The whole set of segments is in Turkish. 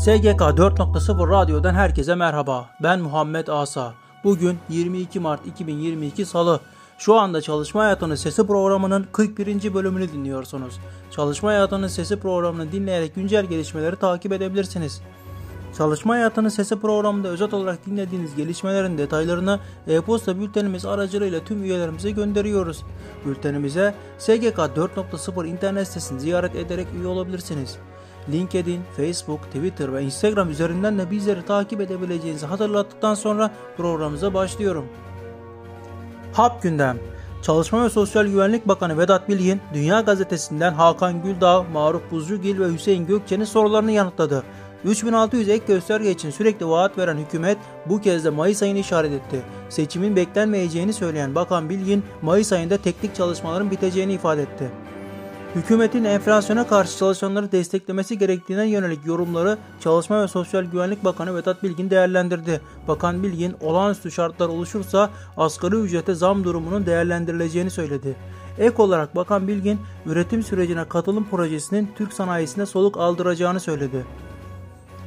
SGK 4.0 Radyo'dan herkese merhaba. Ben Muhammed Asa. Bugün 22 Mart 2022 Salı. Şu anda Çalışma Hayatının Sesi programının 41. bölümünü dinliyorsunuz. Çalışma Hayatının Sesi programını dinleyerek güncel gelişmeleri takip edebilirsiniz. Çalışma Hayatının Sesi programında özet olarak dinlediğiniz gelişmelerin detaylarını e-posta bültenimiz aracılığıyla tüm üyelerimize gönderiyoruz. Bültenimize SGK 4.0 internet sitesini ziyaret ederek üye olabilirsiniz. LinkedIn, Facebook, Twitter ve Instagram üzerinden de bizleri takip edebileceğinizi hatırlattıktan sonra programımıza başlıyorum. Hap Gündem Çalışma ve Sosyal Güvenlik Bakanı Vedat Bilgin, Dünya Gazetesi'nden Hakan Güldağ, Maruf Buzcugil ve Hüseyin Gökçe'nin sorularını yanıtladı. 3600 ek gösterge için sürekli vaat veren hükümet bu kez de Mayıs ayını işaret etti. Seçimin beklenmeyeceğini söyleyen Bakan Bilgin, Mayıs ayında teknik çalışmaların biteceğini ifade etti. Hükümetin enflasyona karşı çalışanları desteklemesi gerektiğine yönelik yorumları Çalışma ve Sosyal Güvenlik Bakanı Vedat Bilgin değerlendirdi. Bakan Bilgin olağanüstü şartlar oluşursa asgari ücrete zam durumunun değerlendirileceğini söyledi. Ek olarak Bakan Bilgin üretim sürecine katılım projesinin Türk sanayisine soluk aldıracağını söyledi.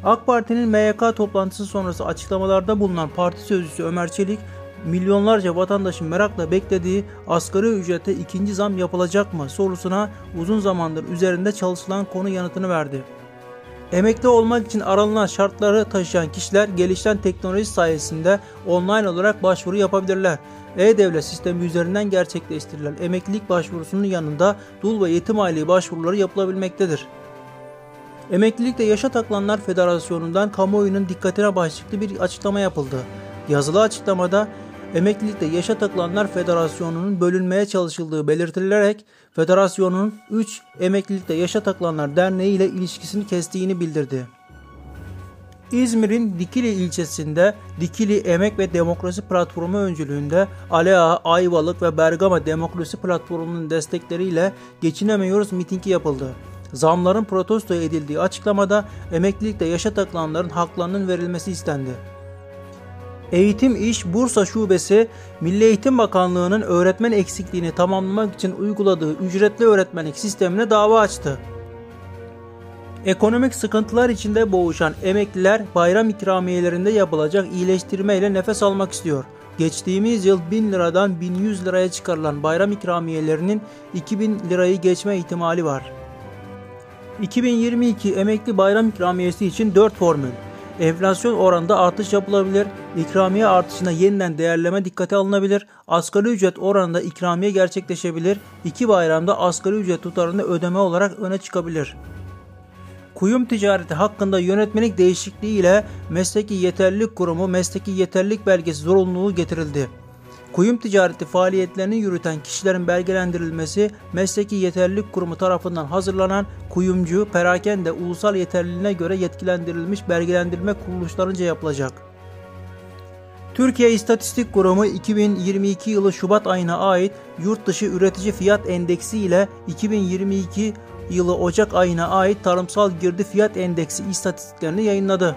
AK Parti'nin MYK toplantısı sonrası açıklamalarda bulunan parti sözcüsü Ömer Çelik, milyonlarca vatandaşın merakla beklediği asgari ücrete ikinci zam yapılacak mı sorusuna uzun zamandır üzerinde çalışılan konu yanıtını verdi. Emekli olmak için aranan şartları taşıyan kişiler gelişen teknoloji sayesinde online olarak başvuru yapabilirler. E-Devlet sistemi üzerinden gerçekleştirilen emeklilik başvurusunun yanında dul ve yetim aile başvuruları yapılabilmektedir. Emeklilikte Yaşa Takılanlar Federasyonu'ndan kamuoyunun dikkatine başlıklı bir açıklama yapıldı. Yazılı açıklamada Emeklilikte Yaşa Takılanlar Federasyonu'nun bölünmeye çalışıldığı belirtilerek federasyonun 3 Emeklilikte Yaşa Takılanlar Derneği ile ilişkisini kestiğini bildirdi. İzmir'in Dikili ilçesinde Dikili Emek ve Demokrasi Platformu öncülüğünde Alea, Ayvalık ve Bergama Demokrasi Platformu'nun destekleriyle Geçinemiyoruz mitingi yapıldı. Zamların protesto edildiği açıklamada emeklilikte yaşa takılanların haklarının verilmesi istendi. Eğitim İş Bursa Şubesi Milli Eğitim Bakanlığı'nın öğretmen eksikliğini tamamlamak için uyguladığı ücretli öğretmenlik sistemine dava açtı. Ekonomik sıkıntılar içinde boğuşan emekliler bayram ikramiyelerinde yapılacak iyileştirme ile nefes almak istiyor. Geçtiğimiz yıl 1000 liradan 1100 liraya çıkarılan bayram ikramiyelerinin 2000 lirayı geçme ihtimali var. 2022 emekli bayram ikramiyesi için 4 formül. Enflasyon oranında artış yapılabilir, ikramiye artışına yeniden değerleme dikkate alınabilir, asgari ücret oranında ikramiye gerçekleşebilir, iki bayramda asgari ücret tutarını ödeme olarak öne çıkabilir. Kuyum ticareti hakkında yönetmelik değişikliği ile mesleki yeterlilik kurumu mesleki yeterlilik belgesi zorunluluğu getirildi. Kuyum ticareti faaliyetlerini yürüten kişilerin belgelendirilmesi Mesleki Yeterlilik Kurumu tarafından hazırlanan kuyumcu, perakende ulusal yeterliliğine göre yetkilendirilmiş belgelendirme kuruluşlarınca yapılacak. Türkiye İstatistik Kurumu 2022 yılı Şubat ayına ait yurt dışı üretici fiyat endeksi ile 2022 yılı Ocak ayına ait tarımsal girdi fiyat endeksi istatistiklerini yayınladı.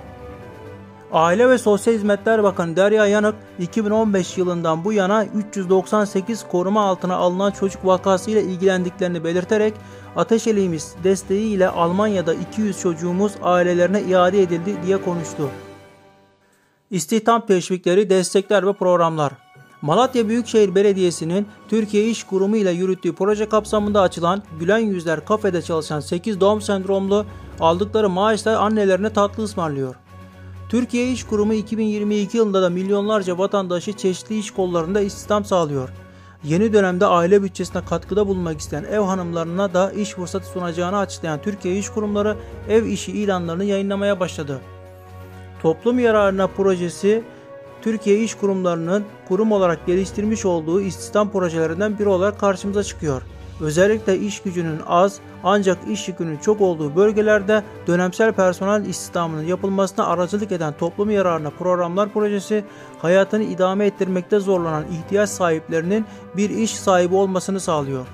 Aile ve Sosyal Hizmetler Bakanı Derya Yanık 2015 yılından bu yana 398 koruma altına alınan çocuk vakasıyla ilgilendiklerini belirterek Ateşeliğimiz desteğiyle Almanya'da 200 çocuğumuz ailelerine iade edildi diye konuştu. İstihdam teşvikleri, destekler ve programlar Malatya Büyükşehir Belediyesi'nin Türkiye İş Kurumu ile yürüttüğü proje kapsamında açılan Gülen Yüzler kafede çalışan 8 doğum sendromlu aldıkları maaşla annelerine tatlı ısmarlıyor. Türkiye İş Kurumu 2022 yılında da milyonlarca vatandaşı çeşitli iş kollarında istihdam sağlıyor. Yeni dönemde aile bütçesine katkıda bulunmak isteyen ev hanımlarına da iş fırsatı sunacağını açıklayan Türkiye İş Kurumları ev işi ilanlarını yayınlamaya başladı. Toplum yararına projesi Türkiye İş Kurumlarının kurum olarak geliştirmiş olduğu istihdam projelerinden biri olarak karşımıza çıkıyor. Özellikle iş gücünün az ancak iş yükünün çok olduğu bölgelerde dönemsel personel istihdamının yapılmasına aracılık eden toplum yararına programlar projesi hayatını idame ettirmekte zorlanan ihtiyaç sahiplerinin bir iş sahibi olmasını sağlıyor.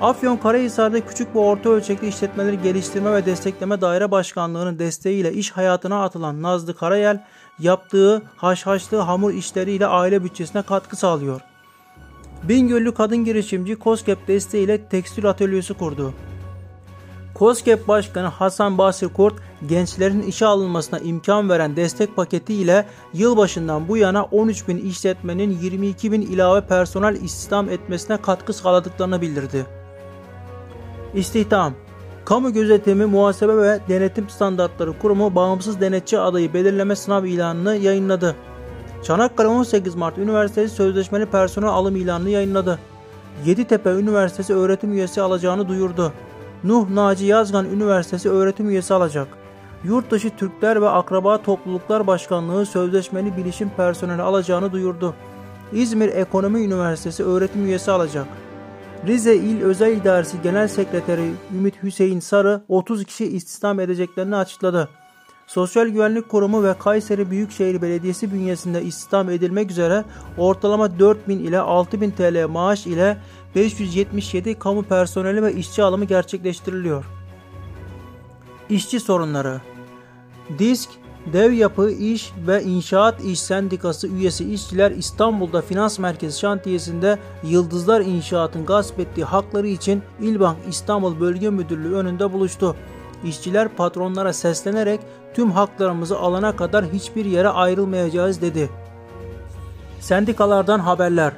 Afyon Karahisar'da küçük ve orta ölçekli işletmeleri geliştirme ve destekleme daire başkanlığının desteğiyle iş hayatına atılan Nazlı Karayel yaptığı haşhaşlı hamur işleriyle aile bütçesine katkı sağlıyor. Bingöllü kadın girişimci COSGAP desteğiyle tekstil atölyesi kurdu. COSGAP Başkanı Hasan Basri Kurt, gençlerin işe alınmasına imkan veren destek paketi ile yılbaşından bu yana 13 bin işletmenin 22 bin ilave personel istihdam etmesine katkı sağladıklarını bildirdi. İstihdam Kamu Gözetimi, Muhasebe ve Denetim Standartları Kurumu bağımsız denetçi adayı belirleme sınav ilanını yayınladı. Çanakkale 18 Mart Üniversitesi sözleşmeli personel alım ilanını yayınladı. Yeditepe Üniversitesi öğretim üyesi alacağını duyurdu. Nuh Naci Yazgan Üniversitesi öğretim üyesi alacak. Yurtdışı Türkler ve Akraba Topluluklar Başkanlığı sözleşmeli bilişim personeli alacağını duyurdu. İzmir Ekonomi Üniversitesi öğretim üyesi alacak. Rize İl Özel İdaresi Genel Sekreteri Ümit Hüseyin Sarı 30 kişi istihdam edeceklerini açıkladı. Sosyal Güvenlik Kurumu ve Kayseri Büyükşehir Belediyesi bünyesinde istihdam edilmek üzere ortalama 4000 ile 6000 TL maaş ile 577 kamu personeli ve işçi alımı gerçekleştiriliyor. İşçi sorunları Disk, Dev Yapı İş ve İnşaat İş Sendikası üyesi işçiler İstanbul'da Finans Merkezi şantiyesinde Yıldızlar İnşaat'ın gasp ettiği hakları için İlbank İstanbul Bölge Müdürlüğü önünde buluştu. İşçiler patronlara seslenerek tüm haklarımızı alana kadar hiçbir yere ayrılmayacağız dedi. Sendikalardan haberler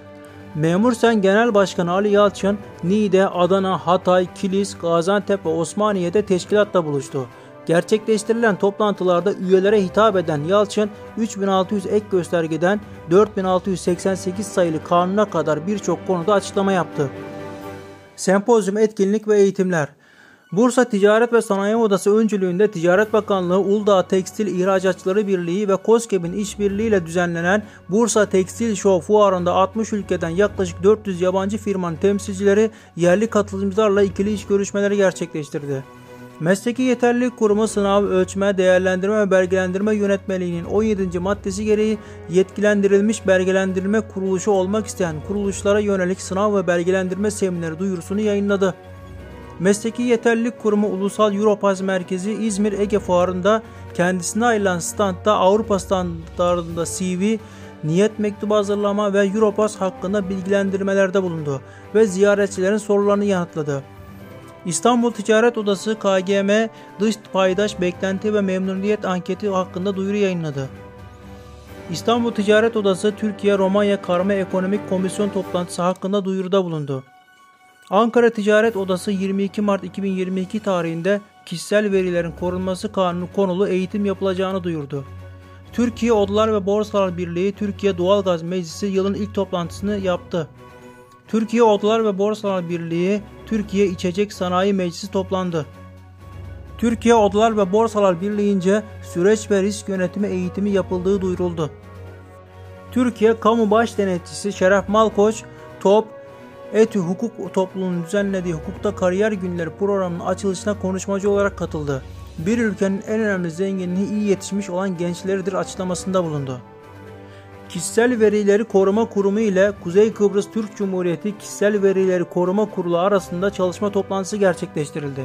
Memur Sen Genel Başkanı Ali Yalçın, Niğde, Adana, Hatay, Kilis, Gaziantep ve Osmaniye'de teşkilatla buluştu. Gerçekleştirilen toplantılarda üyelere hitap eden Yalçın, 3600 ek göstergeden 4688 sayılı kanuna kadar birçok konuda açıklama yaptı. Sempozyum etkinlik ve eğitimler Bursa Ticaret ve Sanayi Odası öncülüğünde Ticaret Bakanlığı, Uludağ Tekstil İhracatçıları Birliği ve COSGAP'in işbirliğiyle düzenlenen Bursa Tekstil Show fuarında 60 ülkeden yaklaşık 400 yabancı firmanın temsilcileri yerli katılımcılarla ikili iş görüşmeleri gerçekleştirdi. Mesleki Yeterlilik Kurumu sınav, ölçme, değerlendirme ve belgelendirme yönetmeliğinin 17. maddesi gereği yetkilendirilmiş belgelendirme kuruluşu olmak isteyen kuruluşlara yönelik sınav ve belgelendirme semineri duyurusunu yayınladı. Mesleki Yeterlilik Kurumu Ulusal Europaz Merkezi İzmir Ege Fuarı'nda kendisine ayrılan standta Avrupa standartında CV, niyet mektubu hazırlama ve Europass hakkında bilgilendirmelerde bulundu ve ziyaretçilerin sorularını yanıtladı. İstanbul Ticaret Odası KGM dış paydaş beklenti ve memnuniyet anketi hakkında duyuru yayınladı. İstanbul Ticaret Odası Türkiye Romanya Karma Ekonomik Komisyon toplantısı hakkında duyuruda bulundu. Ankara Ticaret Odası 22 Mart 2022 tarihinde kişisel verilerin korunması kanunu konulu eğitim yapılacağını duyurdu. Türkiye Odalar ve Borsalar Birliği Türkiye Doğalgaz Meclisi yılın ilk toplantısını yaptı. Türkiye Odalar ve Borsalar Birliği Türkiye İçecek Sanayi Meclisi toplandı. Türkiye Odalar ve Borsalar Birliği'nce süreç ve risk yönetimi eğitimi yapıldığı duyuruldu. Türkiye Kamu Baş Denetçisi Şeref Malkoç, TOP, ETÜ Hukuk Topluluğu'nun düzenlediği Hukukta Kariyer Günleri programının açılışına konuşmacı olarak katıldı. Bir ülkenin en önemli zenginliği iyi yetişmiş olan gençleridir açıklamasında bulundu. Kişisel Verileri Koruma Kurumu ile Kuzey Kıbrıs Türk Cumhuriyeti Kişisel Verileri Koruma Kurulu arasında çalışma toplantısı gerçekleştirildi.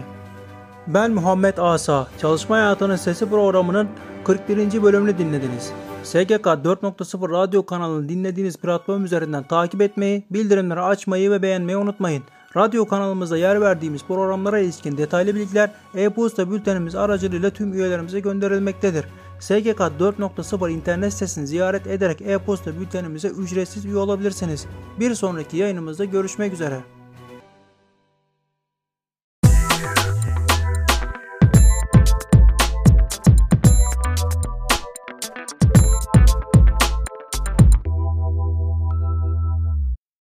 Ben Muhammed Asa, Çalışma Hayatının Sesi programının 41. bölümünü dinlediniz. SGK 4.0 radyo kanalını dinlediğiniz platform üzerinden takip etmeyi, bildirimleri açmayı ve beğenmeyi unutmayın. Radyo kanalımızda yer verdiğimiz programlara ilişkin detaylı bilgiler e-posta bültenimiz aracılığıyla tüm üyelerimize gönderilmektedir. SGK 4.0 internet sitesini ziyaret ederek e-posta bültenimize ücretsiz üye olabilirsiniz. Bir sonraki yayınımızda görüşmek üzere.